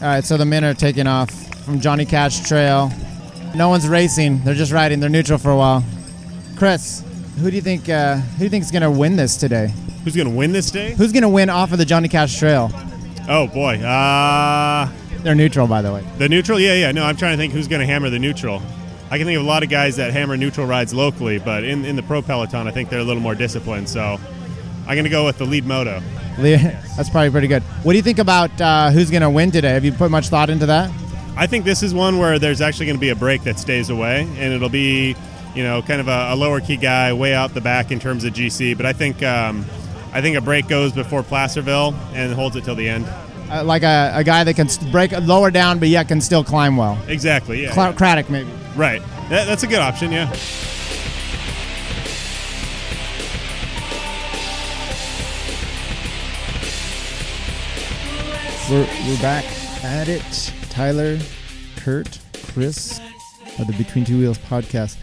All right, so the men are taking off from Johnny Cash Trail. No one's racing; they're just riding. They're neutral for a while. Chris, who do you think? Uh, who do you think is going to win this today? Who's going to win this day? Who's going to win off of the Johnny Cash Trail? Oh boy, uh, They're neutral, by the way. the neutral. Yeah, yeah. No, I'm trying to think who's going to hammer the neutral. I can think of a lot of guys that hammer neutral rides locally, but in, in the pro peloton, I think they're a little more disciplined. So I'm going to go with the lead moto. That's probably pretty good. What do you think about uh, who's going to win today? Have you put much thought into that? I think this is one where there's actually going to be a break that stays away, and it'll be, you know, kind of a, a lower key guy way out the back in terms of GC. But I think um, I think a break goes before Placerville and holds it till the end. Uh, like a, a guy that can break lower down, but yet can still climb well. Exactly. Yeah. Cla- yeah. Craddock, maybe. Right. That, that's a good option. Yeah. We're, we're back at it. Tyler, Kurt, Chris of the Between Two Wheels podcast.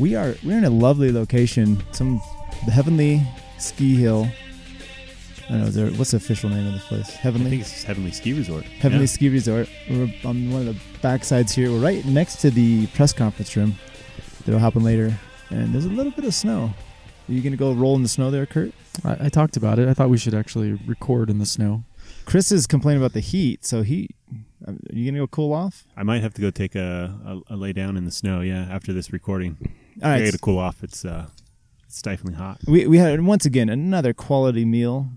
We are we're in a lovely location, some the Heavenly Ski Hill. I don't know, is there, what's the official name of this place? Heavenly I think it's Heavenly Ski Resort. Heavenly Ski Resort. We're on one of the back sides here. We're right next to the press conference room. That'll happen later. And there's a little bit of snow. Are you gonna go roll in the snow there, Kurt? I, I talked about it. I thought we should actually record in the snow. Chris is complaining about the heat, so he are you gonna go cool off? I might have to go take a, a, a lay down in the snow. Yeah, after this recording, All I right. gotta cool off. It's uh, it's stifling hot. We we had once again another quality meal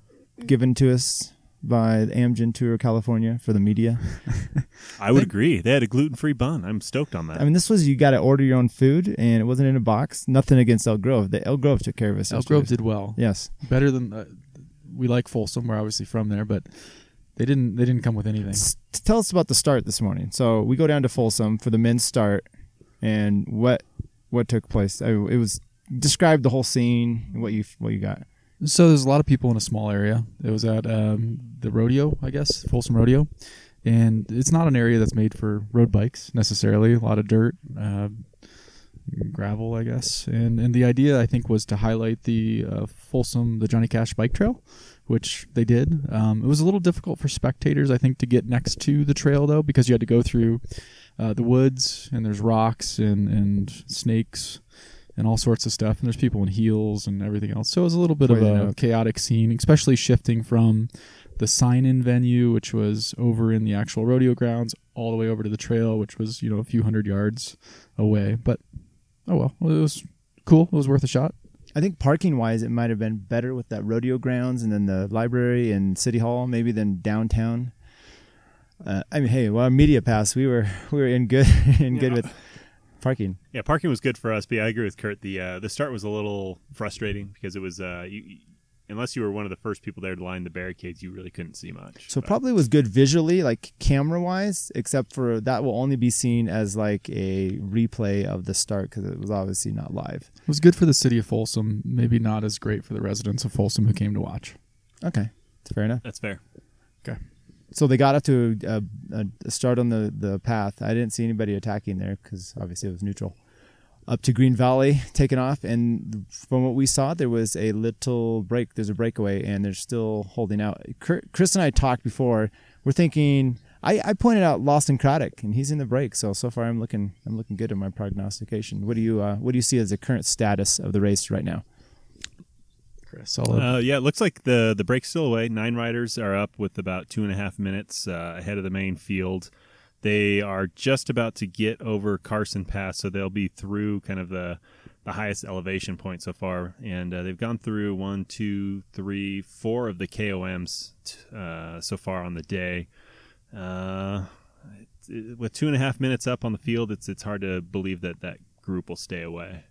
given to us by the Amgen Tour California for the media. I would agree. They had a gluten free bun. I'm stoked on that. I mean, this was you got to order your own food, and it wasn't in a box. Nothing against Elk Grove. The Elk Grove took care of us. Elk yesterday. Grove did well. Yes. Better than uh, we like Folsom. We're obviously from there, but they didn't. They didn't come with anything. S- tell us about the start this morning. So we go down to Folsom for the men's start, and what what took place. I, it was describe the whole scene. What you what you got. So there's a lot of people in a small area. It was at um, the rodeo, I guess, Folsom Rodeo, and it's not an area that's made for road bikes necessarily. A lot of dirt, uh, gravel, I guess, and and the idea I think was to highlight the uh, Folsom, the Johnny Cash bike trail, which they did. Um, it was a little difficult for spectators, I think, to get next to the trail though, because you had to go through uh, the woods and there's rocks and and snakes and all sorts of stuff. And there's people in heels and everything else. So it was a little bit of a know. chaotic scene, especially shifting from the sign-in venue, which was over in the actual rodeo grounds, all the way over to the trail, which was you know a few hundred yards away. But oh well, it was cool. It was worth a shot. I think parking wise, it might have been better with that rodeo grounds and then the library and city hall, maybe than downtown. Uh, I mean, hey, well, media pass, we were we were in good in good with parking. yeah, parking was good for us. But yeah, I agree with Kurt. The uh, the start was a little frustrating because it was uh, you, you- unless you were one of the first people there to line the barricades, you really couldn't see much. So But- probably was good visually, like camera wise, except for that will only be seen as like a replay of the start because it was obviously not live. It was good for the city of Folsom, maybe not as great for the residents of Folsom who came to watch. Okay, that's fair enough. that's fair. Okay. So they got up to a, a, a start on the, the path. I didn't see anybody attacking there because obviously it was neutral. Up to Green Valley, taken off, and from what we saw, there was a little break. There's a breakaway, and they're still holding out. Chris and I talked before. We're thinking. I, I pointed out Lawson Craddock, and he's in the break. So so far, I'm looking I'm looking good in my prognostication. What do you uh, what do you see as the current status of the race right now? Chris, I'll, Uh, yeah, it looks like the the break's still away. Nine riders are up with about two and a half minutes uh, ahead of the main field. They are just about to get over Carson Pass, so they'll be through kind of the the highest elevation point so far, and uh, they've gone through one, two, three, four of the KOMs t- uh, so far on the day. Uh, it- with two and a half minutes up on the field, it's it's hard to believe that that group will stay away,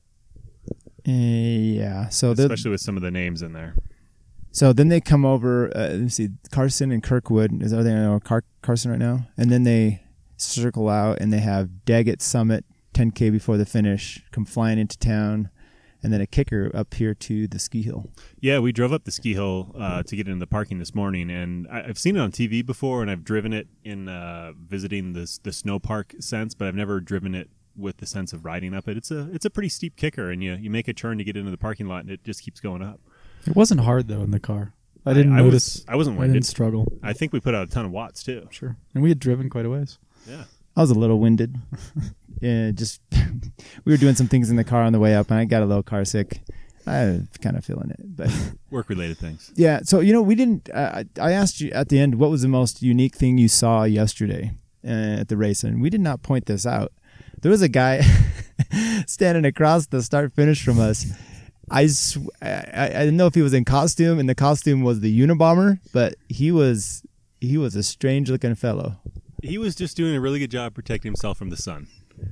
Uh, yeah. So especially with some of the names in there. So then they come over. Uh, let me see, Carson and Kirkwood. Is are they on Car- Carson right now? And then they circle out and they have Daggett Summit 10k before the finish, come flying into town, and then a kicker up here to the ski hill. Yeah, we drove up the ski hill uh, to get into the parking this morning, and I, I've seen it on TV before, and I've driven it in uh, visiting the the snow park sense, but I've never driven it with the sense of riding up it. It's a it's a pretty steep kicker, and you you make a turn to get into the parking lot, and it just keeps going up. it wasn't hard though in the car. I didn't I, notice. Was, I wasn't I winded. didn't struggle. I think we put out a ton of watts too. Sure. And we had driven quite a ways. Yeah. I was a little winded. yeah, just we were doing some things in the car on the way up, and I got a little car sick. I was kind of feeling it, but Work related things. yeah. So you know, we didn't. Uh, I asked you at the end what was the most unique thing you saw yesterday uh, at the race, and we did not point this out. There was a guy standing across the start finish from us. I, sw- I I didn't know if he was in costume, and the costume was the Unabomber, but he was he was a strange looking fellow. He was just doing a really good job protecting himself from the sun.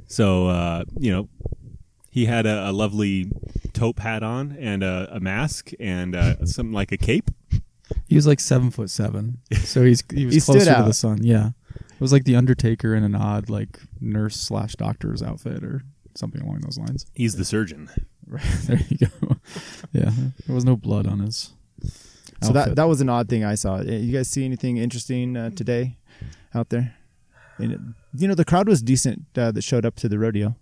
So uh, you know, he had a, a lovely taupe hat on and a, a mask and uh, something like a cape. He was like seven foot seven, so he's he was He stood closer to out. the sun. Yeah, it was like the Undertaker in an odd like nurse slash doctor's outfit or something along those lines. He's the surgeon. Right there you go. yeah, there was no blood on his. So that that was an odd thing I saw. Uh, You guys see anything interesting uh, today out there? And you know, the crowd was decent uh, that showed up to the rodeo.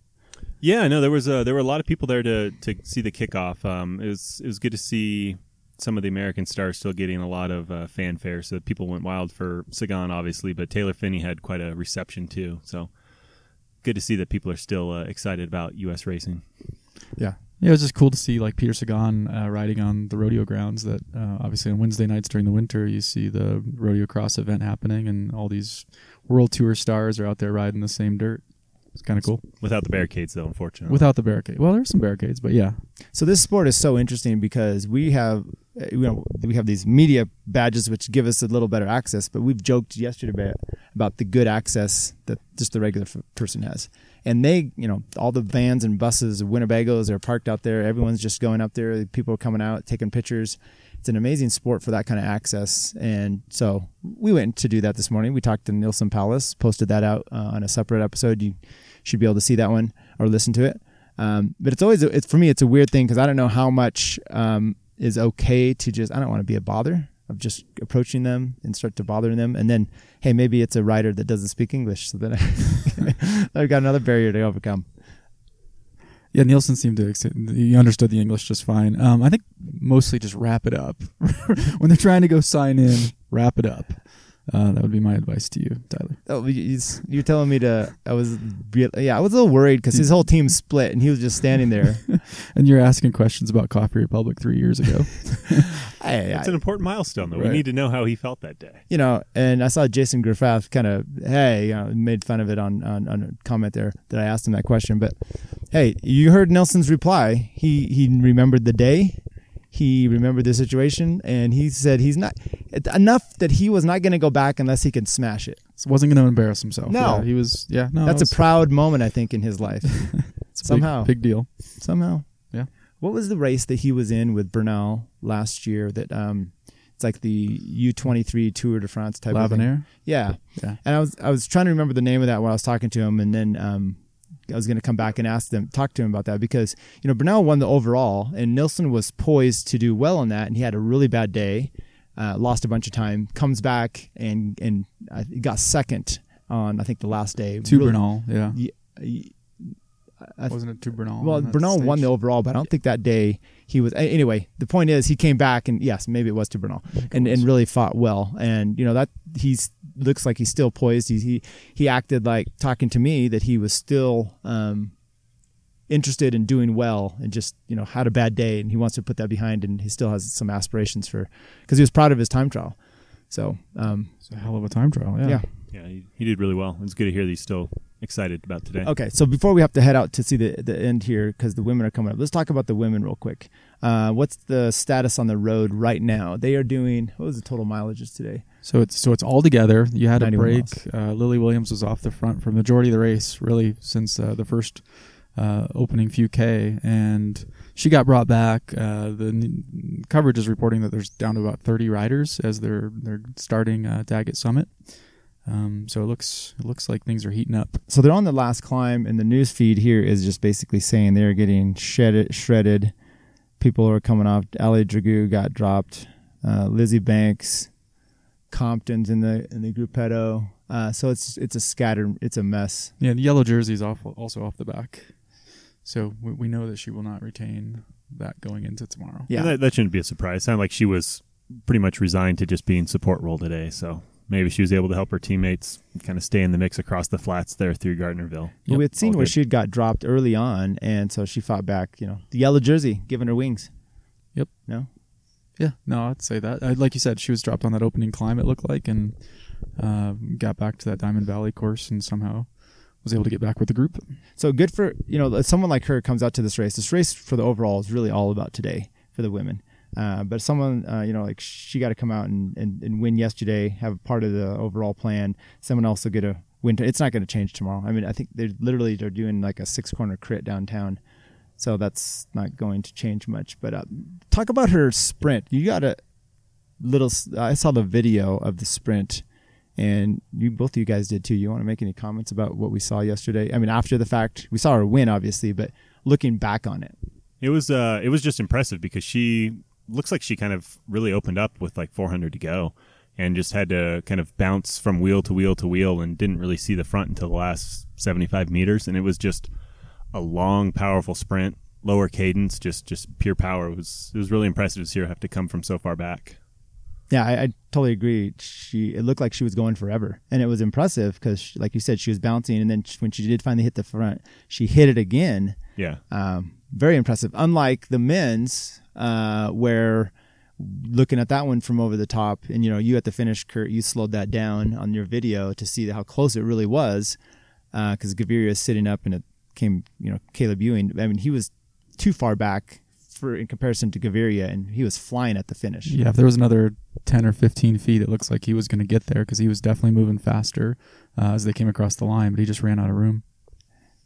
Yeah, no, there was a, there were a lot of people there to to see the kickoff. Um, it was it was good to see some of the American stars still getting a lot of uh, fanfare. So people went wild for Sagan, obviously, but Taylor Phinney had quite a reception too. So good to see that people are still uh, excited about U.S. racing. Yeah. Yeah, it was just cool to see like Peter Sagan uh, riding on the rodeo grounds. That uh, obviously on Wednesday nights during the winter, you see the rodeo cross event happening, and all these world tour stars are out there riding the same dirt. It's kind of cool Without the barricades, though, unfortunately. without the barricade. Well, there's some barricades, but yeah, So this sport is so interesting because we have, uh, you know, we have these media badges which give us a little better access. But we've joked yesterday about, about the good access that just the regular f- person has, and they, you know, all the vans and buses, of Winnebagos are parked out there. Everyone's just going up there. People are coming out taking pictures. It's an amazing sport for that kind of access, and so we went to do that this morning. We talked to Neilson Powless, posted that out uh, on a separate episode. You should be able to see that one or listen to it. Um, but it's always it's for me it's a weird thing because I don't know how much um, is okay to just I don't want to be a bother of just approaching them and start to bothering them and then hey maybe it's a writer that doesn't speak English so then I, I've got another barrier to overcome. Yeah. Neilson seemed to he understood the English just fine. Um, I think mostly just wrap it up when they're trying to go sign in. Wrap it up. Uh, that would be my advice to you, Tyler. Oh, you- you're telling me to I was yeah I was a little worried because his whole team split and he was just standing there. And you're asking questions about Coffee Republic three years ago. Hey, it's an important milestone, though. Right. We need to know how he felt that day. you know, and I saw Jason Griffith kind of, hey, you know, made fun of it on, on, on a comment there that I asked him that question. But hey, you heard Neilson's reply. He he remembered the day, he remembered the situation, and he said he's not enough that he was not going to go back unless he could smash it. So wasn't going to embarrass himself. No. Yeah, he was. Yeah, no, That's was- a proud moment, I think, in his life. a big- somehow. big deal. Somehow, Yeah. What was the race that he was in with Bernal last year? That um, it's like the U twenty three Tour de France type of thing. Yeah. Yeah. And I was I was trying to remember the name of that while I was talking to him, and then um, I was going to come back and ask them, talk to him about that because you know Bernal won the overall, and Neilson was poised to do well on that, and he had a really bad day, uh, lost a bunch of time, comes back and and uh, got second on I think the last day. To Really- Bernal. Yeah. Ye- ye- I- Wasn't it to Bernal? well, that Bernal won the overall, but I don't think that day he was. Anyway, the point is he came back and yes, maybe it was to Bernal, and and really fought well. And you know that he's looks like he's still poised. He he he acted like talking to me that he was still um, interested in doing well, and just you know had a bad day, and he wants to put that behind, and he still has some aspirations for because he was proud of his time trial. So um, It's a hell of a time trial. Yeah. yeah. Yeah, he, he did really well. It's good to hear that he's still excited about today. Okay, so before we have to head out to see the the end here because the women are coming up, let's talk about the women real quick. Uh, what's the status on the road right now? They are doing what was the total mileages today? So it's so it's all together. You had a break. miles. Uh, Lily Williams was off the front for the majority of the race, really since uh, the first uh, opening few k, and she got brought back. Uh, the n- coverage is reporting that there's down to about 30 riders as they're they're starting uh, Daggett Summit. Um, so it looks it looks like things are heating up. So they're on the last climb, and the news feed here is just basically saying they're getting shredded. Shredded. People are coming off. Allie Dragoo got dropped. Uh, Lizzie Banks, Compton's in the in the gruppetto. Uh, so it's it's a scattered. It's a mess. Yeah, the yellow jersey's off also off the back. So we, we know that she will not retain that going into tomorrow. Yeah. That, that shouldn't be a surprise. Sound like she was pretty much resigned to just being support role today. So maybe she was able to help her teammates kind of stay in the mix across the flats there through Gardnerville. Well, we had seen where she had got dropped early on, and so she fought back. You know, the yellow jersey giving her wings. Yep. No. Yeah, no, I'd say that. Uh, like you said, she was dropped on that opening climb. It looked like, and uh, got back to that Diamond Valley course, and somehow was able to get back with the group. So good for you know someone like her comes out to this race. This race for the overall is really all about today for the women. Uh, but someone uh, you know like she got to come out and, and, and win yesterday, have part of the overall plan. Someone else will get a win. It's not going to change tomorrow. I mean, I think they're literally they're doing like a six corner crit downtown, so that's not going to change much. But uh, talk about her sprint. You got a little. I saw the video of the sprint and you both of you guys did too. You want to make any comments about what we saw yesterday? I mean, after the fact, we saw her win, obviously, but looking back on it, It was uh, it was just impressive because she looks like she kind of really opened up with like 400 to go, and just had to kind of bounce from wheel to wheel to wheel, and didn't really see the front until the last 75 meters, and it was just a long, powerful sprint, lower cadence, just just pure power. It was it was really impressive to see her have to come from so far back. yeah, I, I totally agree. She it looked like she was going forever, and it was impressive because, like you said, she was bouncing, and then when she did finally hit the front, she hit it again. Yeah, Um, very impressive. Unlike the men's, uh, where looking at that one from over the top, and you know, you at the finish, Kurt, you slowed that down on your video to see how close it really was, because Gaviria is sitting up, and it came, you know, Caleb Ewan. I mean, he was too far back for in comparison to Gaviria, and he was flying at the finish. Yeah, if there was another 10 or 15 feet, it looks like he was going to get there because he was definitely moving faster uh, as they came across the line, but he just ran out of room.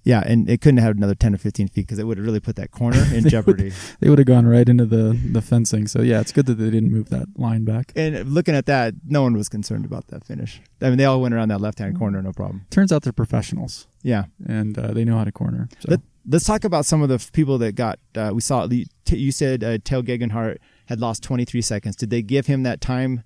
Yeah, and it couldn't have another ten or fifteen feet because it would have really put that corner in They would- jeopardy. They would have gone right into the, the fencing. So, yeah, it's good that they didn't move that line back. And looking at that, no one was concerned about that finish. I mean, they all went around that left hand corner, no problem. Turns out they're professionals Yeah. and uh, they know how to corner. So. Let, let's talk about some of the f- people that got. Uh, we saw. You you said uh, Tao Geoghegan Hart had lost 23 seconds. Did they give him that time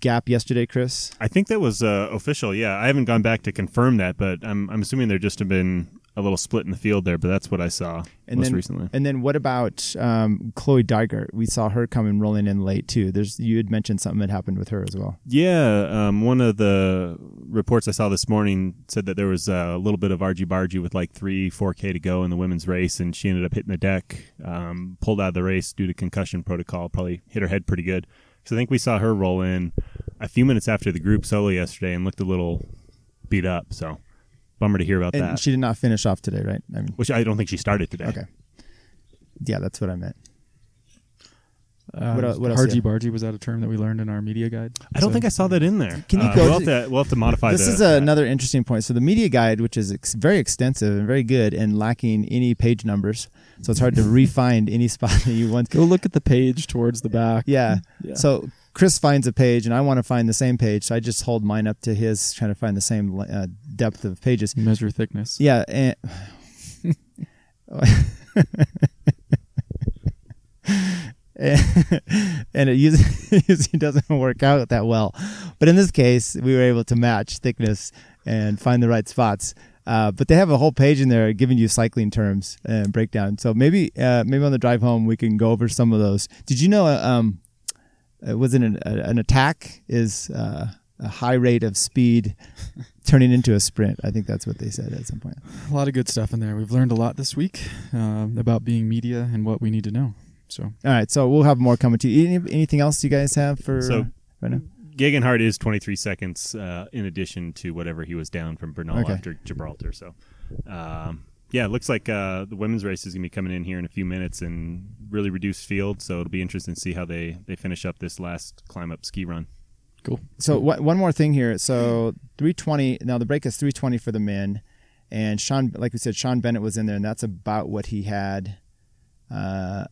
gap yesterday, Chris? I think that was uh, official. Yeah, I haven't gone back to confirm that, but I'm I'm assuming there just have been a little split in the field there. But that's what I saw And most then, recently. And then what about um, Chloe Dygert? We saw her coming rolling in late too. There's you had mentioned something had happened with her as well. Yeah, um, one of the reports I saw this morning said that there was a little bit of argy bargy with like three, four K to go in the women's race, and she ended up hitting the deck, um, pulled out of the race due to concussion protocol. Probably hit her head pretty good. So I think we saw her roll in a few minutes after the group solo yesterday and looked a little beat up. So bummer to hear about And that. she did not finish off today, right? I mean, which I don't think she started today. okay. Yeah, that's what I meant. Uh, What what else, Hargy yeah? bargy was that a term that we learned in our media guide? I don't So- think I saw that in there. Can you Uh, go We'll to- have to, we'll have to modify this the- is another interesting point. So the media guide, which is ex- very extensive and very good, and lacking any page numbers, so it's hard to re-find any spot that you want. Go look at the page towards the back. Yeah. Yeah. So Chris finds a page, and I want to find the same page, so I just hold mine up to his, trying to find the same uh, depth of pages. Measure thickness. Yeah, and and it usually, usually doesn't work out that well. But in this case, we were able to match thickness and find the right spots. Uh, but they have a whole page in there giving you cycling terms and breakdown. So maybe uh, maybe on the drive home we can go over some of those. Did you know? Uh, um, it was an an attack is uh, a high rate of speed turning into a sprint. I think that's what they said at some point. A lot of good stuff in there. We've learned a lot this week um, about being media and what we need to know. So All right, so we'll have more coming to you. Any, anything else you guys have for So- right now? Geoghegan Hart is 23 seconds uh, in addition to whatever he was down from Bernal Okay. after Gibraltar. So, um, yeah, it looks like uh, the women's race is going to be coming in here in a few minutes and really reduced field. So it'll be interesting to see how they, they finish up this last climb up ski run. cool. So wha- one more thing here. So 320. Now the break is 320 for the men, and Sean, like we said, Sean Bennett was in there, and that's about what he had uh,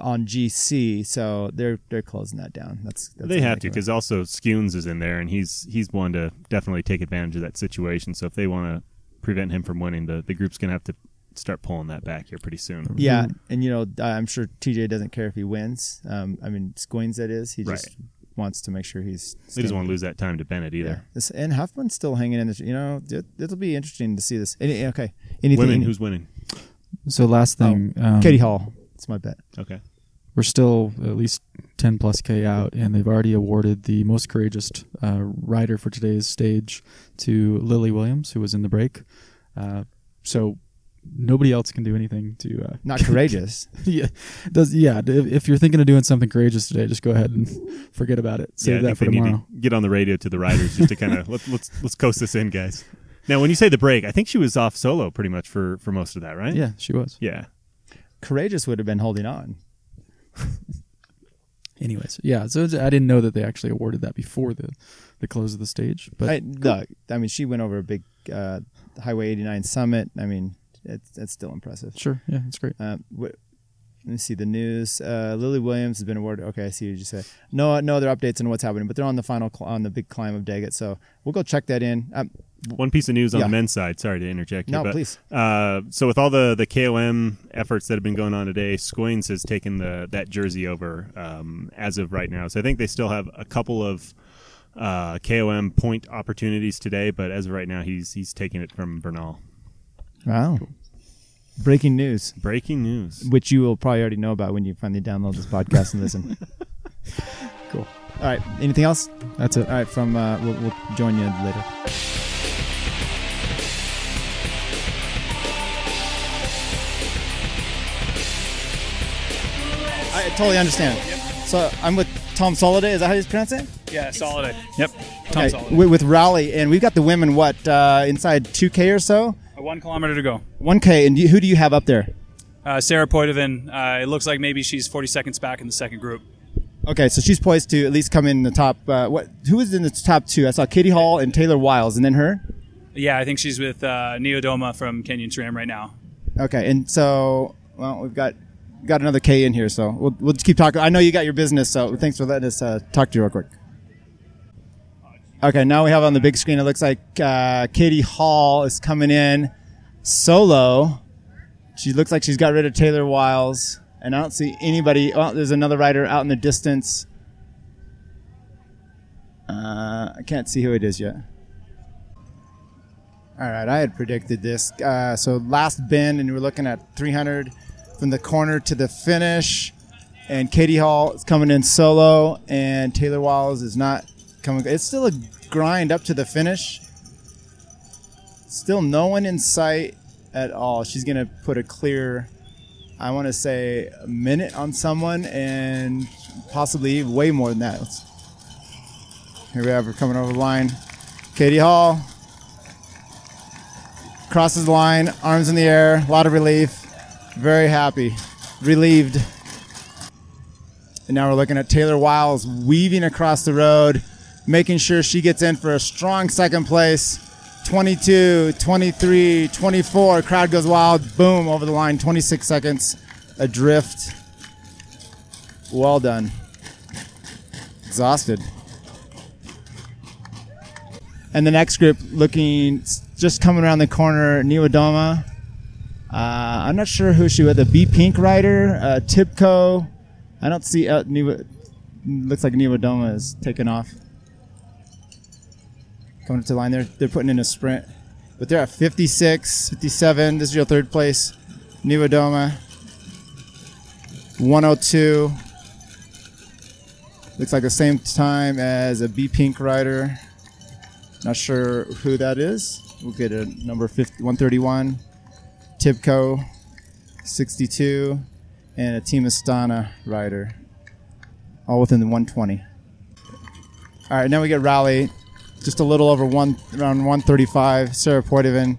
on GC. So they're they're closing that down. That's, that's they have to because also Skujins is in there and he's he's one to definitely take advantage of that situation. So if they want to prevent him from winning, the, the group's going to have to start pulling that back here pretty soon. Yeah, and you know I'm sure TJ doesn't care if he wins. Um, I mean Skujins that is. He just Right. wants to make sure he's. He doesn't want to lose that time to Bennett either. This, and Huffman's still hanging in this. You know, it, it'll be interesting to see this. Any, okay. Anything? Women, any- who's winning? So last thing, um, Katie Hall. It's my bet. Okay. We're still at least 10 plus K out, and they've already awarded the most courageous uh, rider for today's stage to Lily Williams, who was in the break. Uh, so nobody else can do anything to uh, Not courageous. yeah does yeah if, if you're thinking of doing something courageous today just go ahead and forget about it save yeah, that for tomorrow to get on the radio to the riders just to kind of let's let's let's coast this in, guys. Now, when you say the break, I think she was off solo pretty much for for most of that, right? yeah she was Yeah. courageous would have been holding on. anyways yeah so i didn't know that they actually awarded that before the the close of the stage but I, I mean, she went over a big uh, Highway 89 summit. I mean, it's it's still impressive. sure yeah it's great wh- let me see the news. Uh, Lily Williams has been awarded. Okay, I see what you said. No, no other updates on what's happening, but they're on the final cl- on the big climb of Daggett. So we'll go check that in. Um, One piece of news on Yeah. the men's side. Sorry to interject. No, here, but, please. Uh, so with all the the KOM efforts that have been going on today, Skujins has taken the that jersey over um, as of right now. So I think they still have a couple of uh, KOM point opportunities today, but as of right now, he's he's taking it from Bernal. wow, breaking news, Breaking news. which you will probably already know about when you finally download this podcast and listen. cool. All right. Anything else? that's it All right. From uh, we'll, we'll join you later. Totally understand. So I'm with Tom Soliday. Is that how you pronounce it? Yeah, Soliday. Yep. Tom Okay, Solid. With, with Rally, and we've got the women. What uh, inside 2K or so? A one kilometer to go. 1K. And you, who do you have up there? Uh, Sarah Poidevin, uh, it looks like maybe she's 40 seconds back in the second group. Okay, so she's poised to at least come in the top. Uh, what? Who was in the top two? I saw Katie Hall and Taylor Wiles, and then her. Yeah, I think she's with uh, Niewiadoma from Canyon SRAM right now. Okay, and so well, we've got got another K in here, so we'll we'll just keep talking. I know you got your business, so thanks for letting us uh, talk to you real quick. Okay, now we have on the big screen. It looks like uh, Katie Hall is coming in solo. She looks like she's got rid of Taylor Wiles, and I don't see anybody. Well, there's another rider out in the distance. Uh, I can't see who it is yet. All right, I had predicted this. Uh, so last bend, and we're looking at 300 from the corner to the finish. And Katie Hall is coming in solo, and Taylor Wiles is not coming. It's still a grind up to the finish. Still no one in sight at all. She's going to put a clear, I want to say, a minute on someone, and possibly way more than that. Let's- here we have her coming over the line. Katie Hall, crosses the line, arms in the air, a lot of relief, very happy, relieved. And now we're looking at Taylor Wiles weaving across the road, making sure she gets in for a strong second place. 22, 23, 24, crowd goes wild, boom, over the line, 26 seconds adrift. Well done. Exhausted. And the next group looking just coming around the corner, Niewiadoma. Uh, I'm not sure who she was. The BePink rider, uh, Tibco. I don't see. Uh, Niwa, looks like Niewiadoma is taking off. Coming to the line, they're they're putting in a sprint, but they're at 56, 57. This is your third place, Niewiadoma. 102. Looks like the same time as a BePink rider. Not sure who that is. We'll get a number 50, 131. Tibco, 62. And a Team Astana rider. All within the 120. All right, now we get rally, Just a little over one, around 135. Sarah Poidevin.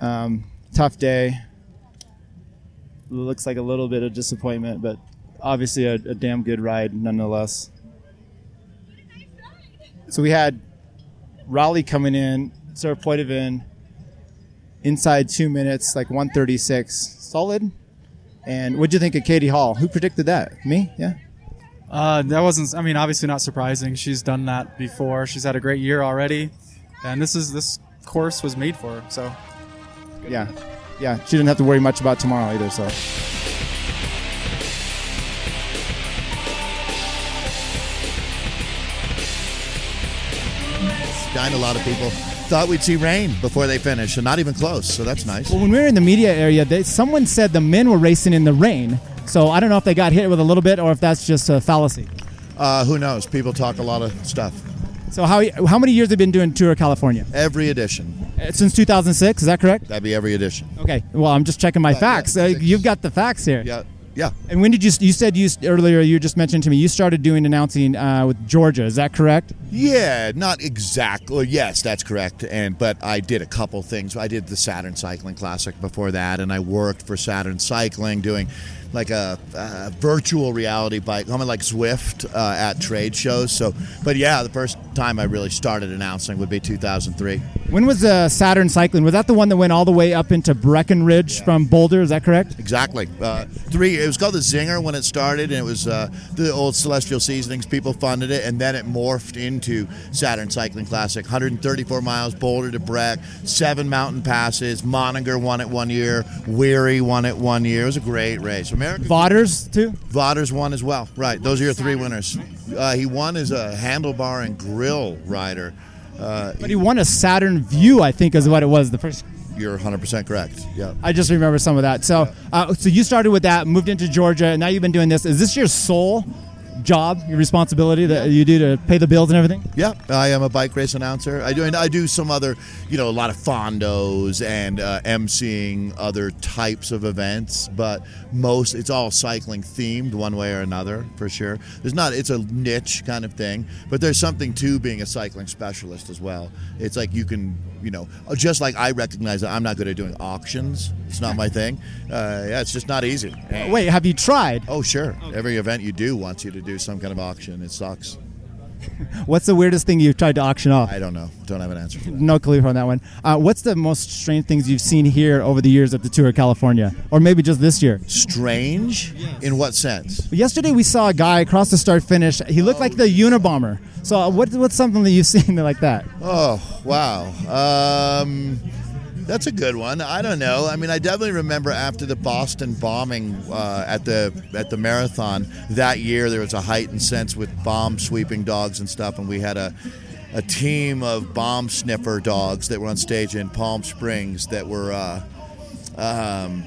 Um, tough day. Looks like a little bit of disappointment, but obviously a, a damn good ride nonetheless. So we had Rally coming in, Sarah Poidevin, inside two minutes, like 136. Solid. And what'd you think of Katie Hall? Who predicted that? Me? Yeah. Uh, that wasn't. I mean, obviously not surprising. She's done that before. She's had a great year already, and this is this course was made for her. So Yeah. Yeah. She didn't have to worry much about tomorrow either, so. behind a lot of people. Thought we'd see rain before they finish, and not even close. So that's nice. Well, when we were in the media area, they, someone said the men were racing in the rain. So I don't know if they got hit with a little bit or if that's just a fallacy. Uh, who knows? People talk a lot of stuff. So how how many years have you been doing Tour of California? Every edition. Uh, Since 2006, is that correct? That'd be every edition. Okay. Well, I'm just checking my Yeah, facts. yeah, Uh, you've got the facts here. Yeah. Yeah. And when did you? You said you earlier. You just mentioned to me you started doing announcing uh, with Georgia. Is that correct? Yeah, not exactly. Yes, that's correct. And but I did a couple things. I did the Saturn Cycling Classic before that, and I worked for Saturn Cycling doing like a, a virtual reality bike, almost like Zwift uh, at trade shows. So, but yeah, the first time I really started announcing would be 2003. When was uh, Saturn Cycling? Was that the one that went all the way up into Breckenridge from Boulder? Is that correct? Exactly. Uh, three. It was called the Zinger when it started, and it was uh, the old Celestial Seasonings. People funded it, and then it morphed into Saturn Cycling Classic. 134 miles, Boulder to Breck, seven mountain passes. Moninger won it one year. Wherry won it one year. It was a great race. America. Vaughters too. Vaughters won as well. Right. Those are your three winners. Uh, he won as a handlebar and grill rider. Uh, But he won a Saturn View, I think, is what it was. The first. you're 100% correct. Yeah. I just remember some of that. So, uh, so you started with that, moved into Georgia, and now you've been doing this. Is this your sole job, your responsibility that you do to pay the bills and everything? Yeah, I am a bike race announcer. I do. and I do some other, you know, a lot of fondos and uh, emceeing other types of events. But most, it's all cycling themed, one way or another, for sure. There's not. It's a niche kind of thing, but there's something to being a cycling specialist as well. It's like you can, you know, just like I recognize that I'm not good at doing auctions. It's not my thing. Uh, yeah, it's just not easy. Wait, have you tried? Oh, sure. Every event you do wants you to do some kind of auction. It sucks. What's the weirdest thing you've tried to auction off? I don't know. Don't have an answer for that. No clue on that one. Uh, what's the most strange things you've seen here over the years at the Tour of California, or maybe just this year? Strange? In what sense? Yesterday we saw a guy across the start finish. He looked like the Unabomber. So uh, what, what's something that you've seen like that? Oh, wow. Um, that's a good one. I don't know. I mean, I definitely remember after the Boston bombing uh, at the at the marathon that year, there was a heightened sense with bomb sweeping dogs and stuff, and we had a a team of bomb sniffer dogs that were on stage in Palm Springs that were. Uh, um,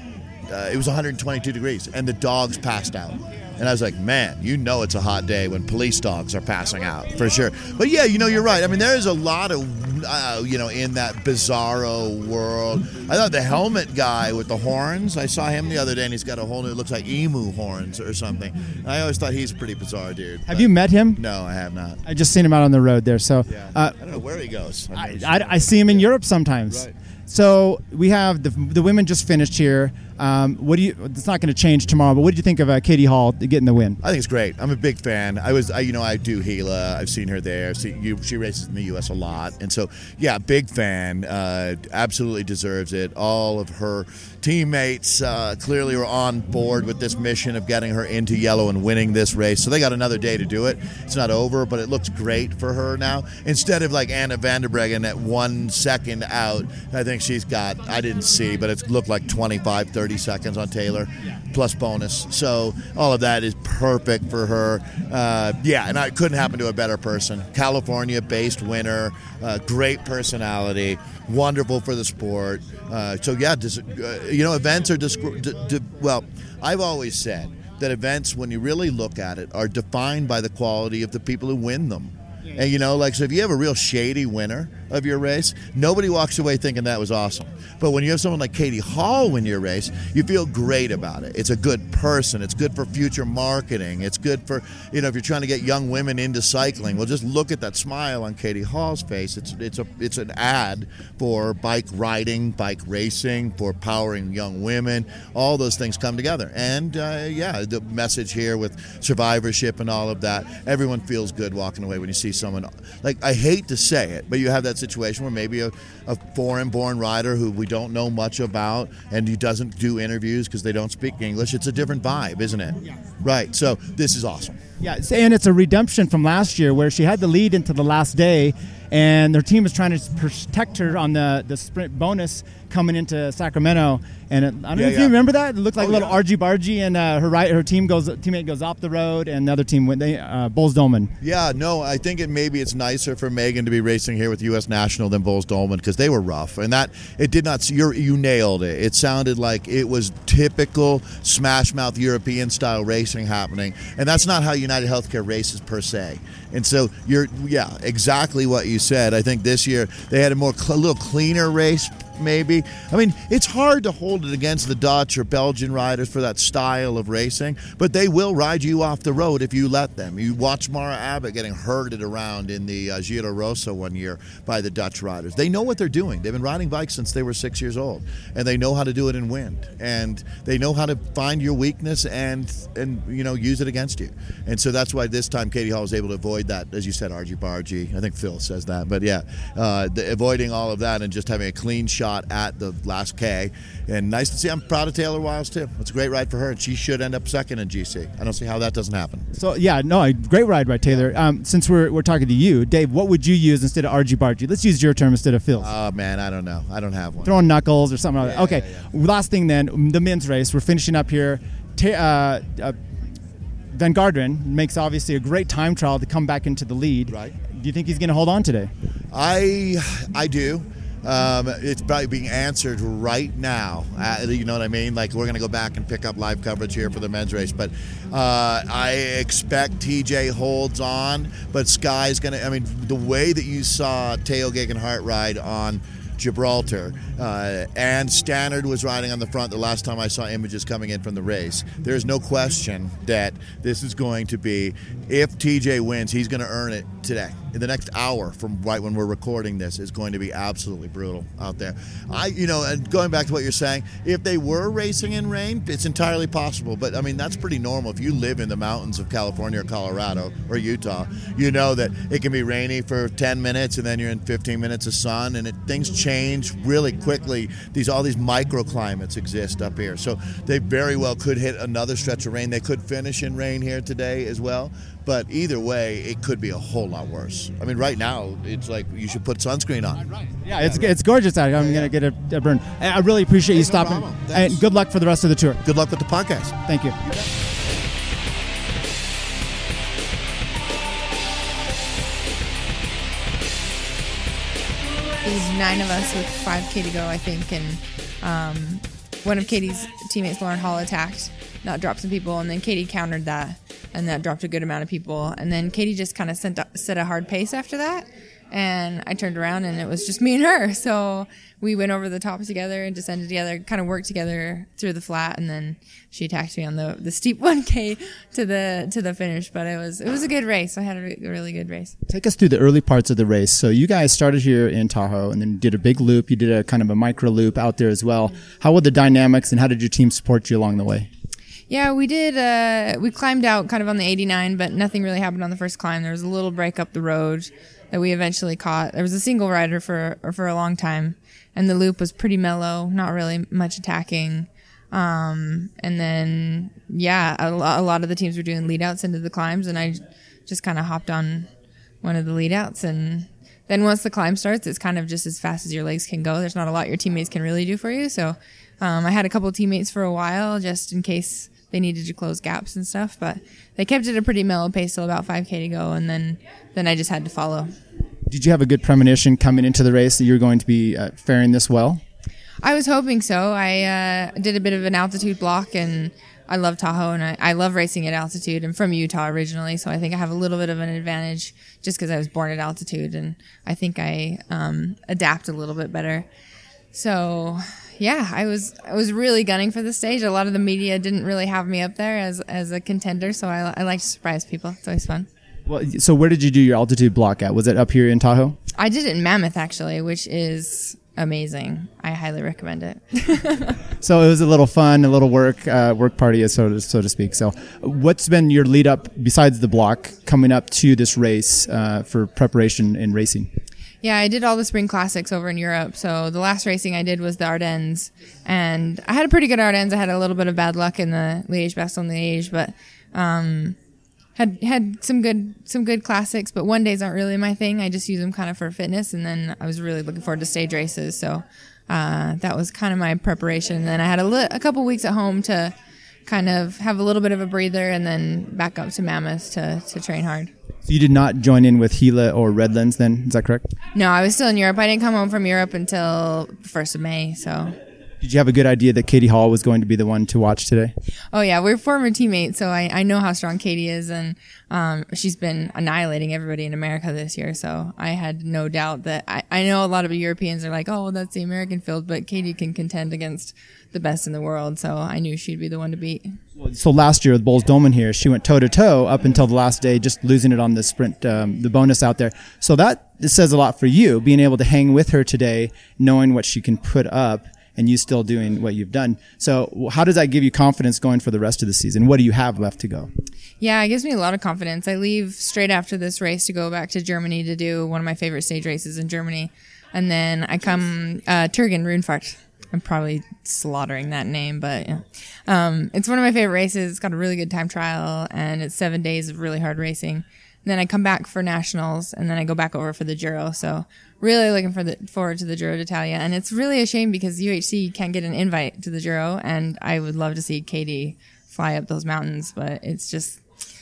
uh, it was 122 degrees, and the dogs passed out. And I was like, man, you know it's a hot day when police dogs are passing out for sure. But yeah, you know, you're right. I mean, there is a lot of, uh, you know, in that bizarro world. I thought the helmet guy with the horns, I saw him the other day, and he's got a whole new, it looks like emu horns or something. And I always thought he's pretty bizarre dude. Have you met him? No, I have not. I just seen him out on the road there. So Yeah. uh, I don't know where he goes. I, I. I see him in Europe sometimes. Right. So we have the, the women just finished here. Um, what do you? It's not going to change tomorrow, but what did you think of uh, Katie Hall getting the win? I think it's great. I'm a big fan. I was, I, you know, I do Gila. I've seen her there. I've you. She races in the U.S. a lot, and so yeah, big fan. Uh, absolutely deserves it. All of her teammates uh, clearly were on board with this mission of getting her into yellow and winning this race. So they got another day to do it. It's not over, but it looks great for her now. Instead of like Anna van der Breggen at one second out, I think she's got. I didn't see, but it looked like 25, 30 seconds on Taylor, plus bonus. So all of that is perfect for her. Uh, yeah, and it couldn't happen to a better person. California-based winner, uh, great personality, wonderful for the sport. Uh, so yeah, dis- uh, you know, events are discre- d- d- well. I've always said that events, when you really look at it, are defined by the quality of the people who win them. And you know, like so if you have a real shady winner of your race, nobody walks away thinking that was awesome. But when you have someone like Katie Hall win your race, you feel great about it. It's a good person. It's good for future marketing. It's good for you know if you're trying to get young women into cycling. Well, just look at that smile on Katie Hall's face. It's it's a it's an ad for bike riding, bike racing, for powering young women. All those things come together. And uh, yeah, the message here with survivorship and all of that, everyone feels good walking away when you see someone like I hate to say it, but you have that situation where maybe a, a foreign-born rider who we don't know much about and he doesn't do interviews because they don't speak English. It's a different vibe, isn't it? Right. So this is awesome. Yeah, and it's a redemption from last year where she had the lead into the last day, and their team was trying to protect her on the the sprint bonus coming into Sacramento. And it, I don't know if yeah. you remember that. It looked like Oh, a little yeah. argy bargy, and uh, her right her team goes teammate goes off the road, and the other team went. They uh, Boels Dolman. Yeah, no, I think it maybe it's nicer for Megan to be racing here with U.S. National than Boels Dolman because they were rough, and that it did not. You you nailed it. It sounded like it was typical smash mouth European style racing happening, and that's not how United Healthcare races per se. And so you're yeah, exactly what you said. I think this year they had a more cl- a little cleaner race maybe. I mean, it's hard to hold it against the Dutch or Belgian riders for that style of racing, but they will ride you off the road if you let them. You watch Mara Abbott getting herded around in the uh, Giro Rosa one year by the Dutch riders. They know what they're doing. They've been riding bikes since they were six years old, and they know how to do it in wind, and they know how to find your weakness and and you know use it against you. And so that's why this time Katie Hall was able to avoid that, as you said, argy bargy. I think Phil says that, but yeah, uh, the, avoiding all of that and just having a clean shot at the last K. And nice to see. I'm proud of Taylor Wiles too. It's a great ride for her, and she should end up second in GC. I don't see how that doesn't happen. So yeah, no, great ride by Taylor. Um, since we're, we're talking to you, Dave, what would you use instead of argy bargy? Let's use your term instead of Phil's. Oh man, I don't know. I don't have one. throwing knuckles or something like that. Yeah, Okay, yeah, last thing then, the men's race. We're finishing up here. Ta- uh, uh, Van Garderen makes obviously a great time trial to come back into the lead. Right. Do you think he's going to hold on today? I I do. Um, it's probably being answered right now. Uh, you know what I mean? Like we're going to go back and pick up live coverage here for the men's race, but uh, I expect TJ holds on. But Sky's going to. I mean, the way that you saw Tao Geoghegan Hart ride on Gibraltar, uh, and Stannard was riding on the front the last time I saw images coming in from the race. There's no question that this is going to be, if TJ wins, he's going to earn it today. In the next hour from right when we're recording this is going to be absolutely brutal out there. I, you know, and going back to what you're saying, if they were racing in rain, it's entirely possible. But I mean, that's pretty normal. If you live in the mountains of California or Colorado or Utah, you know that it can be rainy for 10 minutes and then you're in 15 minutes of sun, and it, things change really quickly. These all these microclimates exist up here, so they very well could hit another stretch of rain. They could finish in rain here today as well. But either way, it could be a whole lot worse. I mean, right now it's like you should put sunscreen on. Yeah, it's, it's gorgeous out here. I'm going to get a, a burn. I I really appreciate you Hey, no stopping. problem. And good luck for the rest of the tour. Good luck with the podcast. Thank you. There's nine of us with 5K to go, I think, and um, one of Katie's teammates, Lauren Hall, attacked, not dropped some people, and then Katie countered that, and that dropped a good amount of people, and then Katie just kind of set a hard pace after that, and I turned around and it was just me and her, so we went over the top together and descended together, kind of worked together through the flat, and then she attacked me on the, the steep 1K to the to the finish, but it was it was a good race. I had a re- really good race. Take us through the early parts of the race. So you guys started here in Tahoe and then did a big loop. You did a kind of a micro loop out there as well. How were the dynamics and how did your team support you along the way? Yeah, we did. Uh, we climbed out kind of on the 89, but nothing really happened on the first climb. There was a little break up the road that we eventually caught. There was a single rider for for a long time, and the loop was pretty mellow, not really much attacking. Um, and then yeah, a, a lot of the teams were doing lead outs into the climbs, and I just kind of hopped on one of the lead outs and. Then once the climb starts, it's kind of just as fast as your legs can go. There's not a lot your teammates can really do for you. So um, I had a couple teammates for a while just in case they needed to close gaps and stuff, but they kept it a pretty mellow pace till about 5k to go, and then then I just had to follow. Did you have a good premonition coming into the race that you were going to be uh, faring this well? I was hoping so. I uh, did a bit of an altitude block, and I love Tahoe, and I, I love racing at altitude. I'm from Utah originally, so I think I have a little bit of an advantage just because I was born at altitude, and I think I um, adapt a little bit better. So yeah, I was I was really gunning for the stage. A lot of the media didn't really have me up there as as a contender, so I, I like to surprise people. It's always fun. Well, so where did you do your altitude block at? Was it up here in Tahoe? I did it in Mammoth actually, which is amazing. I highly recommend it. So it was a little fun, a little work, uh, work party, so to, so to speak. So, what's been your lead up besides the block coming up to this race uh, for preparation in racing? Yeah, I did all the spring classics over in Europe. So the last racing I did was the Ardennes, and I had a pretty good Ardennes. I had a little bit of bad luck in the Liège Bastogne Liège, but um, had had some good some good classics, but one days aren't really my thing. I just use them kind of for fitness, and then I was really looking forward to stage races. So uh, that was kind of my preparation. And then I had a, li- a couple weeks at home to kind of have a little bit of a breather, and then back up to Mammoth to to train hard. So you did not join in with Gila or Redlands then, is that correct? No, I was still in Europe. I didn't come home from Europe until the first of May. So Did you have a good idea that Katie Hall was going to be the one to watch today? Oh yeah, we're former teammates, so I, I know how strong Katie is, and um, she's been annihilating everybody in America this year. So I had no doubt that I, I know a lot of Europeans are like, oh, well, that's the American field, but Katie can contend against the best in the world. So I knew she'd be the one to beat. So last year with Boels Dolman here, she went toe to toe up until the last day, just losing it on the sprint, um, the bonus out there. So that says a lot for you, being able to hang with her today, knowing what she can put up, and you still doing what you've done. So how does that give you confidence going for the rest of the season? What do you have left to go? Yeah, it gives me a lot of confidence. I leave straight after this race to go back to Germany to do one of my favorite stage races in Germany, and then I come uh, Turgen Rundfahrt. I'm probably slaughtering that name, but yeah. Um, it's one of my favorite races. It's got a really good time trial, and it's seven days of really hard racing. And then I come back for nationals, and then I go back over for the Giro. So really looking for the, forward to the Giro d'Italia, and it's really a shame because UHC can't get an invite to the Giro, and I would love to see Katie fly up those mountains, but it's just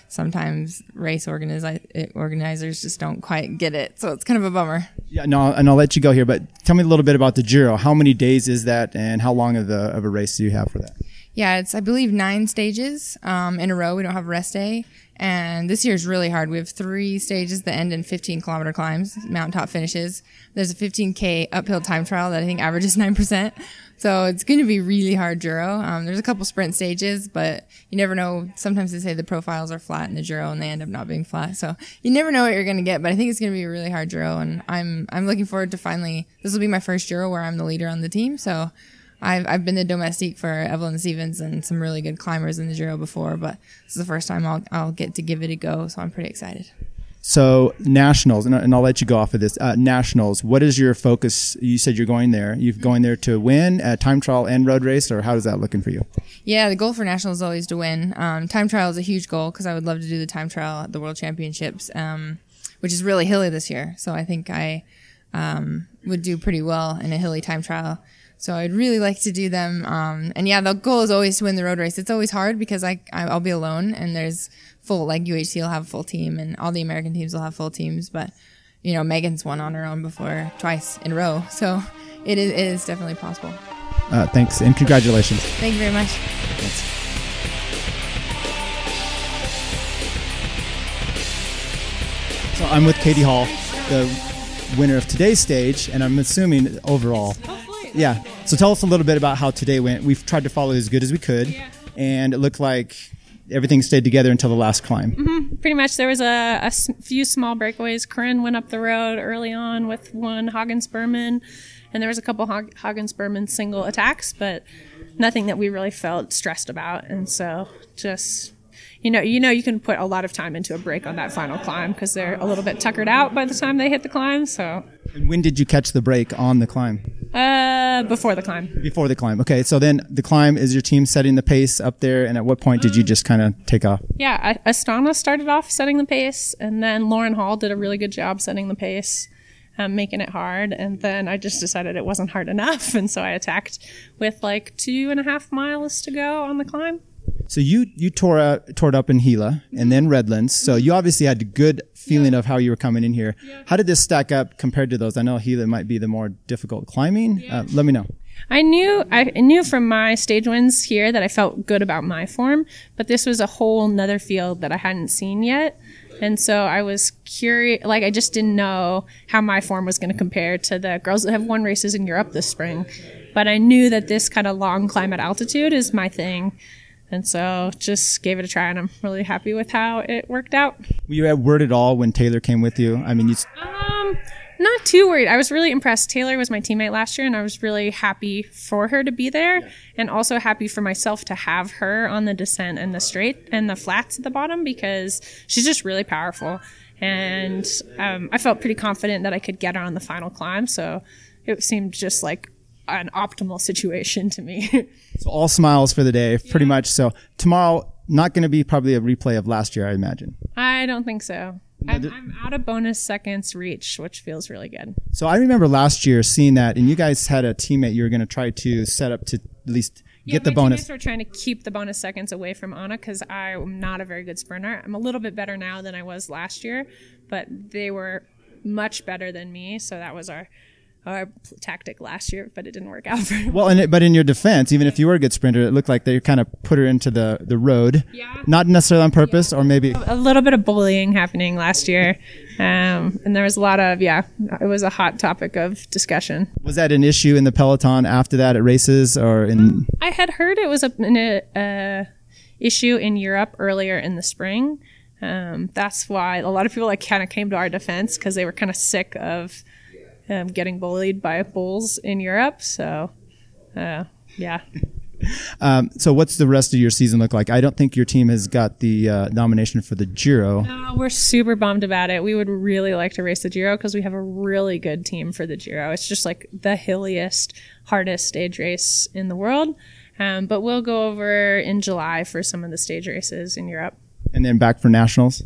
sometimes race organizers just don't quite get it. So it's kind of a bummer. Yeah, no, and I'll let you go here, but tell me a little bit about the Giro. How many days is that, and how long of, the, of a race do you have for that? Yeah, it's I believe nine stages um, in a row. We don't have a rest day, and this year is really hard. We have three stages that end in 15 kilometer climbs, mountaintop finishes. There's a 15k uphill time trial that I think averages nine percent. So it's going to be really hard Giro. Um, there's a couple sprint stages, but you never know. Sometimes they say the profiles are flat in the Giro, and they end up not being flat. So you never know what you're going to get. But I think it's going to be a really hard Giro, and I'm I'm looking forward to finally. This will be my first Giro where I'm the leader on the team. So I've, I've been the domestique for Evelyn Stevens and some really good climbers in the Giro before, but this is the first time I'll, I'll get to give it a go, so I'm pretty excited. So nationals, and, and I'll let you go off of this. Uh, nationals, what is your focus? You said you're going there. You're going there to win a time trial and road race, or how is that looking for you? Yeah, the goal for nationals is always to win. Um, time trial is a huge goal because I would love to do the time trial at the World Championships, um, which is really hilly this year. So I think I um, would do pretty well in a hilly time trial. So I'd really like to do them. Um, and yeah, the goal is always to win the road race. It's always hard because I, I'll be alone and there's full, like UHC will have a full team and all the American teams will have full teams. But, you know, Megan's won on her own before twice in a row. So it is, it is definitely possible. Uh, thanks and congratulations. Thank you very much. So I'm with Katie Hall, the winner of today's stage, and I'm assuming overall. Yeah. So tell us a little bit about how today went. We've tried to follow as good as we could, and it looked like everything stayed together until the last climb. Mm-hmm. Pretty much, there was a, a s- few small breakaways. Corinne went up the road early on with one Hagens Berman, and there was a couple Hog- Hagens Berman single attacks, but nothing that we really felt stressed about. And so, just you know, you know, you can put a lot of time into a break on that final climb because they're a little bit tuckered out by the time they hit the climb. So, And when did you catch the break on the climb? Uh, before the climb. Before the climb. Okay. So then the climb is your team setting the pace up there, and at what point did you just kind of take off? Yeah, Astana started off setting the pace, and then Lauren Hall did a really good job setting the pace, um, making it hard. And then I just decided it wasn't hard enough, and so I attacked with like two and a half miles to go on the climb. So you you tore out, tore it up in Gila and then Redlands. So you obviously had a good feeling of how you were coming in here. How did this stack up compared to those? I know Gila might be the more difficult climbing. Uh, let me know. I knew I knew from my stage wins here that I felt good about my form, but this was a whole nother field that I hadn't seen yet. And so I was curious, like I just didn't know how my form was going to compare to the girls that have won races in Europe this spring. But I knew that this kind of long climb at altitude is my thing. And so just gave it a try and I'm really happy with how it worked out. Were you at word at all when Taylor came with you? I mean, you, s- Um, not too worried. I was really impressed. Taylor was my teammate last year, and I was really happy for her to be there, and also happy for myself to have her on the descent and the straight and the flats at the bottom because she's just really powerful. And um, I felt pretty confident that I could get her on the final climb, so it seemed just like an optimal situation to me. so all smiles for the day, pretty much. So tomorrow, not going to be probably a replay of last year, I imagine. I don't think so. I'm, I'm out of bonus seconds reach, which feels really good. So I remember last year seeing that, and you guys had a teammate you were going to try to set up to at least Yeah, get the bonus. were trying to keep the bonus seconds away from Anna because I'm not a very good sprinter. I'm a little bit better now than I was last year, but they were much better than me. So that was our our tactic last year, but it didn't work out very well. Well, and it, but in your defense, even if you were a good sprinter, it looked like they kind of put her into the, the road. Yeah. Not necessarily on purpose, or maybe. A little bit of bullying happening last year, um, and there was a lot of yeah. It was a hot topic of discussion. Was that an issue in the peloton after that at races, or in? I had heard it was a, an uh, issue in Europe earlier in the spring. Um, that's why a lot of people like kind of came to our defense because they were kind of sick of um, getting bullied by Boels in Europe. So, uh, yeah. Um, so what's the rest of your season look like? I don't think your team has got the uh, nomination for the Giro. Uh, we're super bummed about it. We would really like to race the Giro because we have a really good team for the Giro. It's just like the hilliest, hardest stage race in the world. Um, but we'll go over in July for some of the stage races in Europe. And then back for nationals.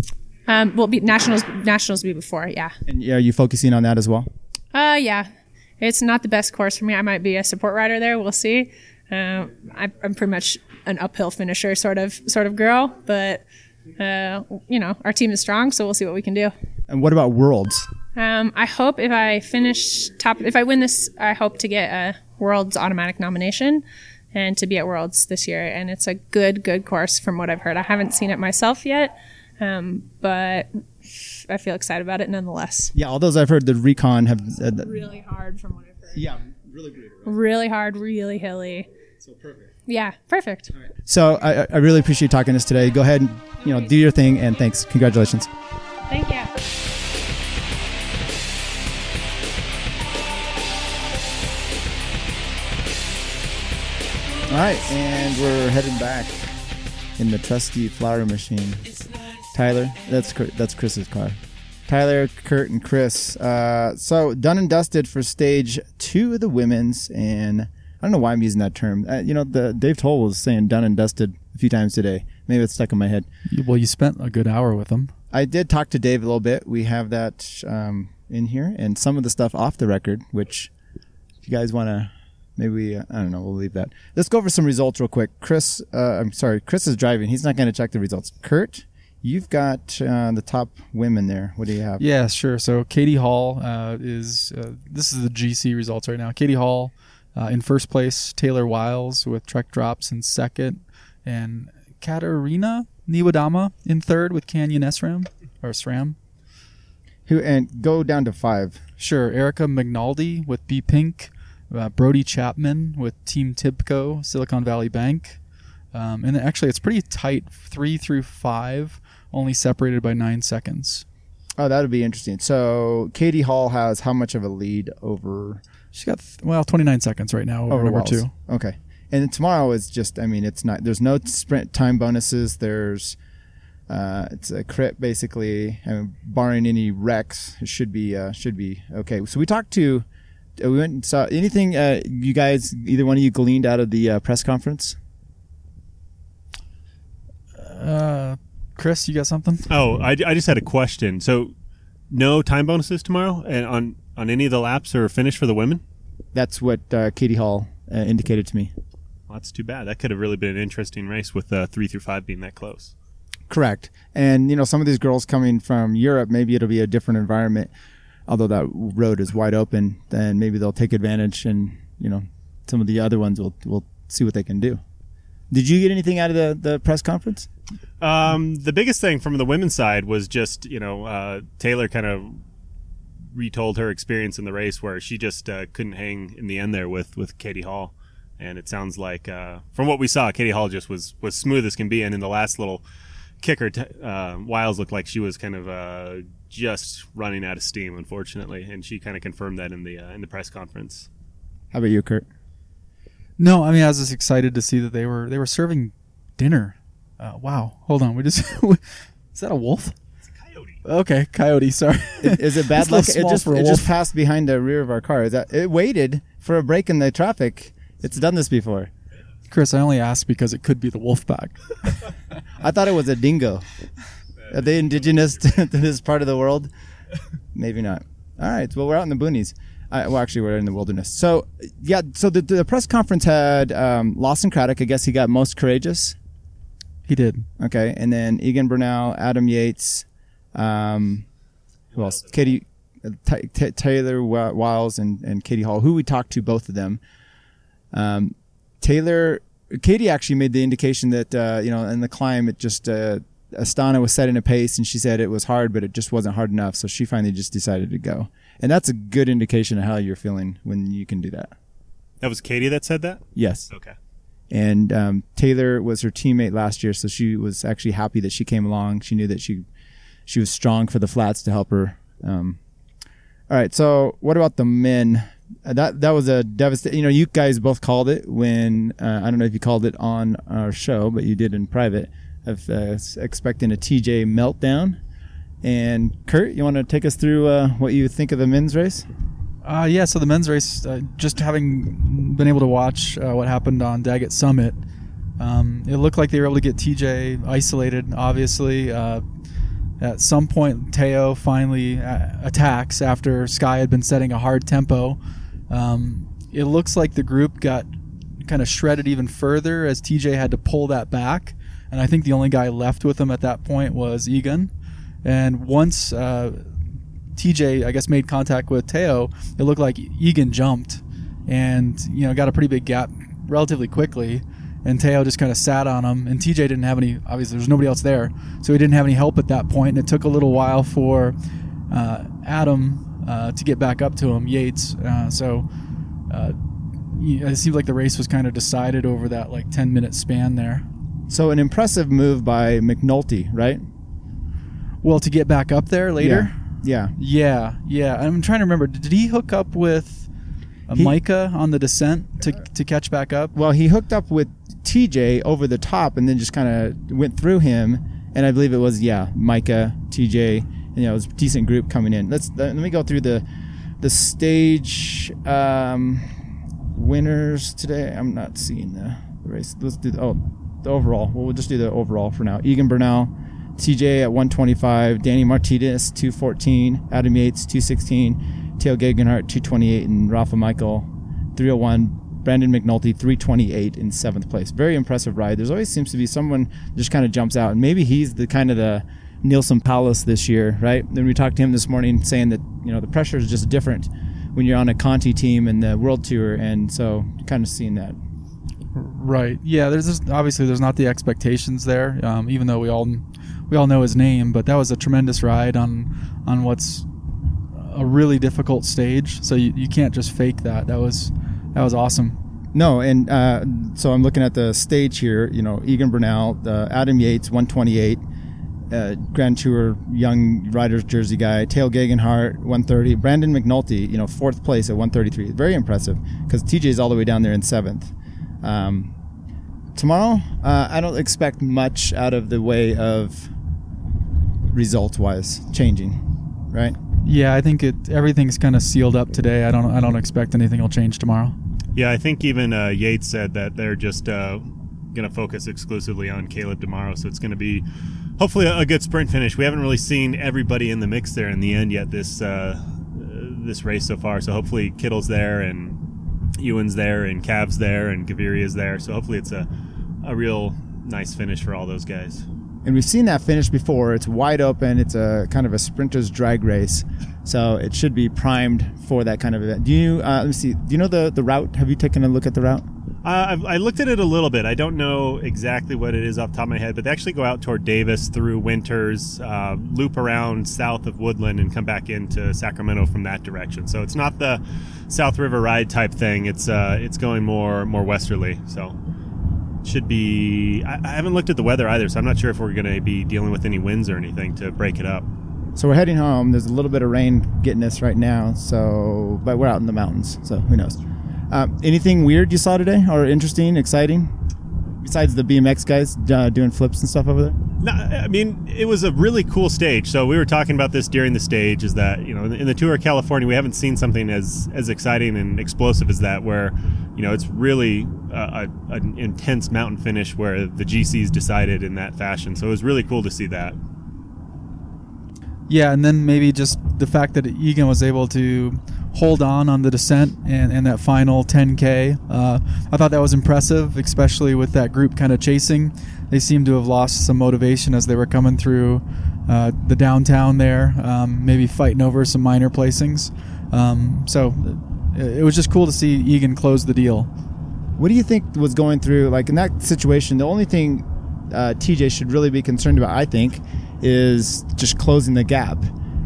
Um, well, be nationals. Nationals be before, yeah. And are you focusing on that as well? Uh, yeah. It's not the best course for me. I might be a support rider there. We'll see. Um, I, I'm pretty much an uphill finisher sort of sort of girl, but uh, you know, our team is strong, so we'll see what we can do. And what about worlds? Um, I hope if I finish top, if I win this, I hope to get a Worlds automatic nomination and to be at Worlds this year. And it's a good, good course from what I've heard. I haven't seen it myself yet, um, but I feel excited about it nonetheless. Yeah, all those I've heard the recon have. Uh, Really hard from what I've heard. yeah, really great. Really hard, really hilly. So perfect. Yeah, perfect. So I, I really appreciate you talking to us today. Go ahead and you know do your thing, and thanks. Congratulations. Thank you. All right, and we're heading back in the trusty flower machine. Tyler, that's that's Chris's car. Tyler, Kurt, and Chris. Uh, so done and dusted for stage two of the women's, and I don't know why I'm using that term. Uh, you know, the Dave Towle was saying done and dusted a few times today. Maybe it's stuck in my head. Well, you spent a good hour with them. I did talk to Dave a little bit. We have that um, in here, and some of the stuff off the record, which if you guys want to, maybe we, uh, I don't know, we'll leave that. Let's go over some results real quick. Chris, uh, I'm sorry, Chris is driving. He's not going to check the results. Kurt, you've got uh, the top women there. What do you have? Yeah, sure. So Katie Hall uh, is uh, this is the GC results right now. Katie Hall uh, in first place, Taylor Wiles with Trek Drops in second, and Katarina Niewiadoma in third with Canyon SRAM or SRAM. Who and go down to five. Sure, Erica Magnaldi with BePink, uh, Brodie Chapman with Team Tibco, Silicon Valley Bank, um, and actually it's pretty tight, three through five, only separated by nine seconds. Oh, that would be interesting. So Katie Hall has how much of a lead over She's got well 29 seconds right now over, over number Wiles? two. Okay. And tomorrow is just, I mean, it's not, there's no sprint time bonuses. There's, uh, it's a crit basically, I mean, barring any wrecks, it should be, uh, should be okay. So we talked to, uh, we went and saw anything, uh, you guys, either one of you gleaned out of the uh, press conference? Uh, Chris, you got something? Oh, I, I just had a question. So, no time bonuses tomorrow, and on on any of the laps or finish for the women. That's what uh, Katie Hall uh, indicated to me. Well, that's too bad. That could have really been an interesting race with uh, three through five being that close. Correct. And, you know, some of these girls coming from Europe, maybe it'll be a different environment. Although that road is wide open, then maybe they'll take advantage and, you know, some of the other ones will, will see what they can do. Did you get anything out of the, the press conference? Um, the biggest thing from the women's side was just you know uh, Taylor kind of retold her experience in the race where she just uh, couldn't hang in the end there with with Katie Hall, and it sounds like uh, from what we saw, Katie Hall just was was smooth as can be, and in the last little kicker, t- uh, Wiles looked like she was kind of uh, just running out of steam, unfortunately, and she kind of confirmed that in the uh, in the press conference. How about you, Kurt? No, I mean I was just excited to see that they were they were serving dinner. Uh, wow, hold on, we just is that a wolf? It's a coyote. Okay, coyote. Sorry. Is it bad luck? It just it just passed behind the rear of our car. Is that it waited for a break in the traffic? It's done this before. Chris, I only asked because it could be the wolf pack. I thought it was a dingo. Are they indigenous to this part of the world? Maybe not. All right. Well, we're out in the boonies. Uh, well, actually, we're in the wilderness. So, yeah. So the, the press conference had um, Lawson Craddock. I guess he got most courageous. He did. Okay, and then Egan Bernal, Adam Yates, um, who else? Katie uh, T- T- Taylor Wi- Wiles and and Katie Hall, who we talked to both of them. Um, Taylor, Katie actually made the indication that uh, you know in the climb it just uh, Astana was setting a pace, and she said it was hard, but it just wasn't hard enough. So she finally just decided to go, and that's a good indication of how you're feeling when you can do that. That was Katie that said that. Yes. Okay. and um, Taylor was her teammate last year, so she was actually happy that she came along. She knew that she she was strong for the flats to help her. Um, all right, so what about the men? Uh, that that was a devastating. You know, you guys both called it when uh, I don't know if you called it on our show, but you did in private of uh, expecting a TJ meltdown. And Kurt, you want to take us through uh, what you think of the men's race? Uh, yeah, so the men's race, uh, just having been able to watch uh, what happened on Daggett Summit, um, it looked like they were able to get TJ isolated, obviously. Uh, at some point, Tao finally uh, attacks after Sky had been setting a hard tempo. Um, it looks like the group got kind of shredded even further as TJ had to pull that back. And I think the only guy left with him at that point was Egan. And once uh, TJ, I guess, made contact with Tao, it looked like Egan jumped and, you know, got a pretty big gap relatively quickly. And Tao just kind of sat on him. And TJ didn't have any, obviously, there's nobody else there. So he didn't have any help at that point. And it took a little while for uh, Adam uh, to get back up to him, Yates. Uh, so uh, it seemed like the race was kind of decided over that, like, 10 minute span there. So an impressive move by McNulty, right? Well, to get back up there later? Yeah. Yeah, yeah. I'm trying to remember. Did he hook up with He- Majka on the descent to to catch back up? Well, he hooked up with TJ over the top and then just kind of went through him. And I believe it was yeah, Majka, TJ, and, you know, it was a decent group coming in. Let's let me go through the the stage um, winners today. I'm not seeing the, the race. Let's do the, oh the overall. Well, we'll just do the overall for now. Egan Bernal, TJ at 125, Danny Martinez 214, Adam Yates 216, Tao Geoghegan Hart 228, and Rafa Majka 301. Brandon McNulty 328 in seventh place. Very impressive ride. There's always seems to be someone just kind of jumps out, and maybe he's the kind of the Neilson Powless this year, right? Then we talked to him this morning, saying that you know the pressure is just different when you're on a Conti team and the World Tour, and so kind of seeing that. Right. Yeah. There's just, obviously there's not the expectations there, um, even though we all we all know his name. But that was a tremendous ride on on what's a really difficult stage. So you, you can't just fake that. That was that was awesome. No, and uh, so I'm looking at the stage here. You know, Egan Bernal, uh, Adam Yates, 128, uh, Grand Tour Young Riders Jersey guy, Tao Geoghegan Hart, 130, Brandon McNulty, you know, fourth place at 133. Very impressive because TJ's all the way down there in seventh. Um, tomorrow, uh, I don't expect much out of the way of results wise changing, right? Yeah, I think it everything's kind of sealed up today. I don't I don't expect anything will change tomorrow. Yeah, I think even uh, Yates said that they're just uh, going to focus exclusively on Caleb tomorrow. So it's going to be hopefully a, a good sprint finish. We haven't really seen everybody in the mix there in the end yet this uh, this race so far. So hopefully Kittel's there and Ewan's there and Cav's there and Gaviria's there. So hopefully it's a a real nice finish for all those guys. And we've seen that finish before. It's wide open. It's a kind of a sprinter's drag race, so it should be primed for that kind of event. Do you? Uh, let me see. Do you know the the route? Have you taken a look at the route? Uh, I looked at it a little bit. I don't know exactly what it is off top of my head, but they actually go out toward Davis through Winters, uh, loop around south of Woodland, and come back into Sacramento from that direction. So it's not the South River Ride type thing. It's uh, it's going more more westerly. So should be. I, I haven't looked at the weather either, so I'm not sure if we're going to be dealing with any winds or anything to break it up. So we're heading home. There's a little bit of rain getting us right now. So, but we're out in the mountains, so who knows? Uh, anything weird you saw today, or interesting, exciting, besides the BMX guys uh, doing flips and stuff over there? No, I mean, it was a really cool stage. So we were talking about this during the stage. Is that you know in the tour of California, we haven't seen something as as exciting and explosive as that, where you know it's really a, a, an intense mountain finish where the GCs decided in that fashion. So it was really cool to see that. Yeah, and then maybe just the fact that Egan was able to hold on on the descent and, and that final 10K. Uh, I thought that was impressive, especially with that group kind of chasing. They seemed to have lost some motivation as they were coming through uh, the downtown there, um, maybe fighting over some minor placings. Um, so it, was just cool to see Egan close the deal. What do you think was going through, like in that situation? The only thing uh, TJ should really be concerned about, I think, is just closing the gap.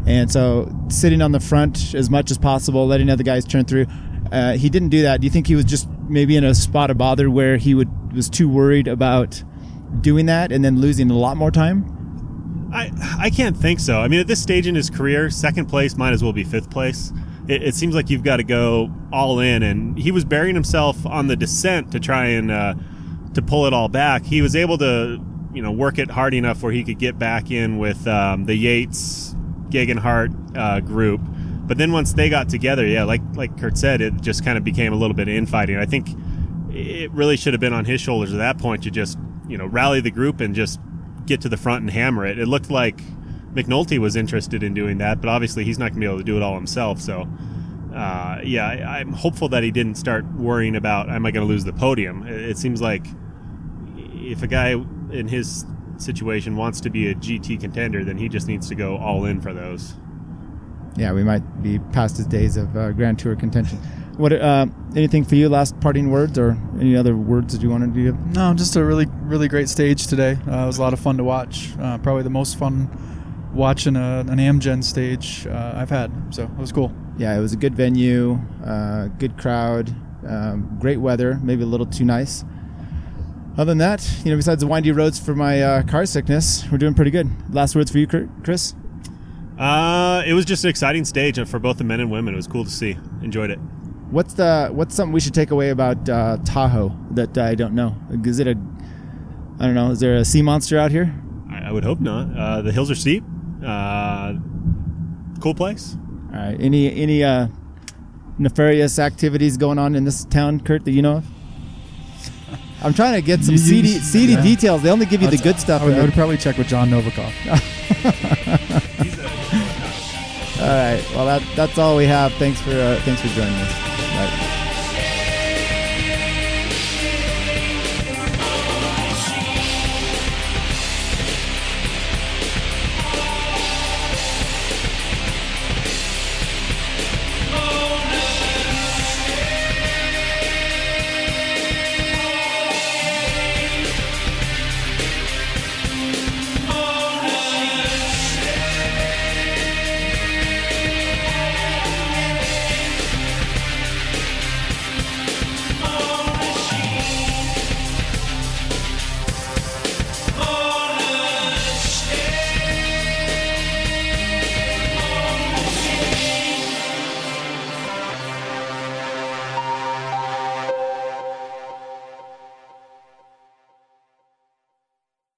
And so sitting on the front as much as possible, letting other guys turn through. Uh, he didn't do that. Do you think he was just maybe in a spot of bother where he would was too worried about doing that and then losing a lot more time? I I can't think so. I mean, at this stage in his career, second place might as well be fifth place. It, it seems like you've got to go all in, and he was burying himself on the descent to try and uh, to pull it all back. He was able to you know work it hard enough where he could get back in with um, the Yates Geoghegan uh, group. But then once they got together, yeah, like like Kurt said, it just kind of became a little bit infighting. I think it really should have been on his shoulders at that point to just you know rally the group and just get to the front and hammer it. It looked like McNulty was interested in doing that, but obviously he's not going to be able to do it all himself. So. Uh, yeah, I, I'm hopeful that he didn't start worrying about am I going to lose the podium. It, it seems like if a guy in his situation wants to be a GT contender, then he just needs to go all in for those. Yeah, we might be past his days of uh, Grand Tour contention. What? Uh, anything for you? Last parting words, or any other words that you wanted to give? No, just a really, really great stage today. Uh, it was a lot of fun to watch. Uh, probably the most fun watching a, an Amgen stage uh, I've had. So it was cool. Yeah, it was a good venue, uh, good crowd, um, great weather. Maybe a little too nice. Other than that, you know, besides the windy roads for my uh, car sickness, we're doing pretty good. Last words for you, Chris? Uh, it was just an exciting stage for both the men and women. It was cool to see. Enjoyed it. What's the what's something we should take away about uh, Tahoe that I don't know? Is it a I don't know. Is there a sea monster out here? I, I would hope not. Uh, the hills are steep. Uh, cool place. All right. Any any uh, nefarious activities going on in this town, Kurt, that you know of? I'm trying to get some You- seedy, you- seedy yeah. details. They only give you the good stuff. I would, I would probably check with John Novikov. all right. Well, that that's all we have. Thanks for uh, thanks for joining us.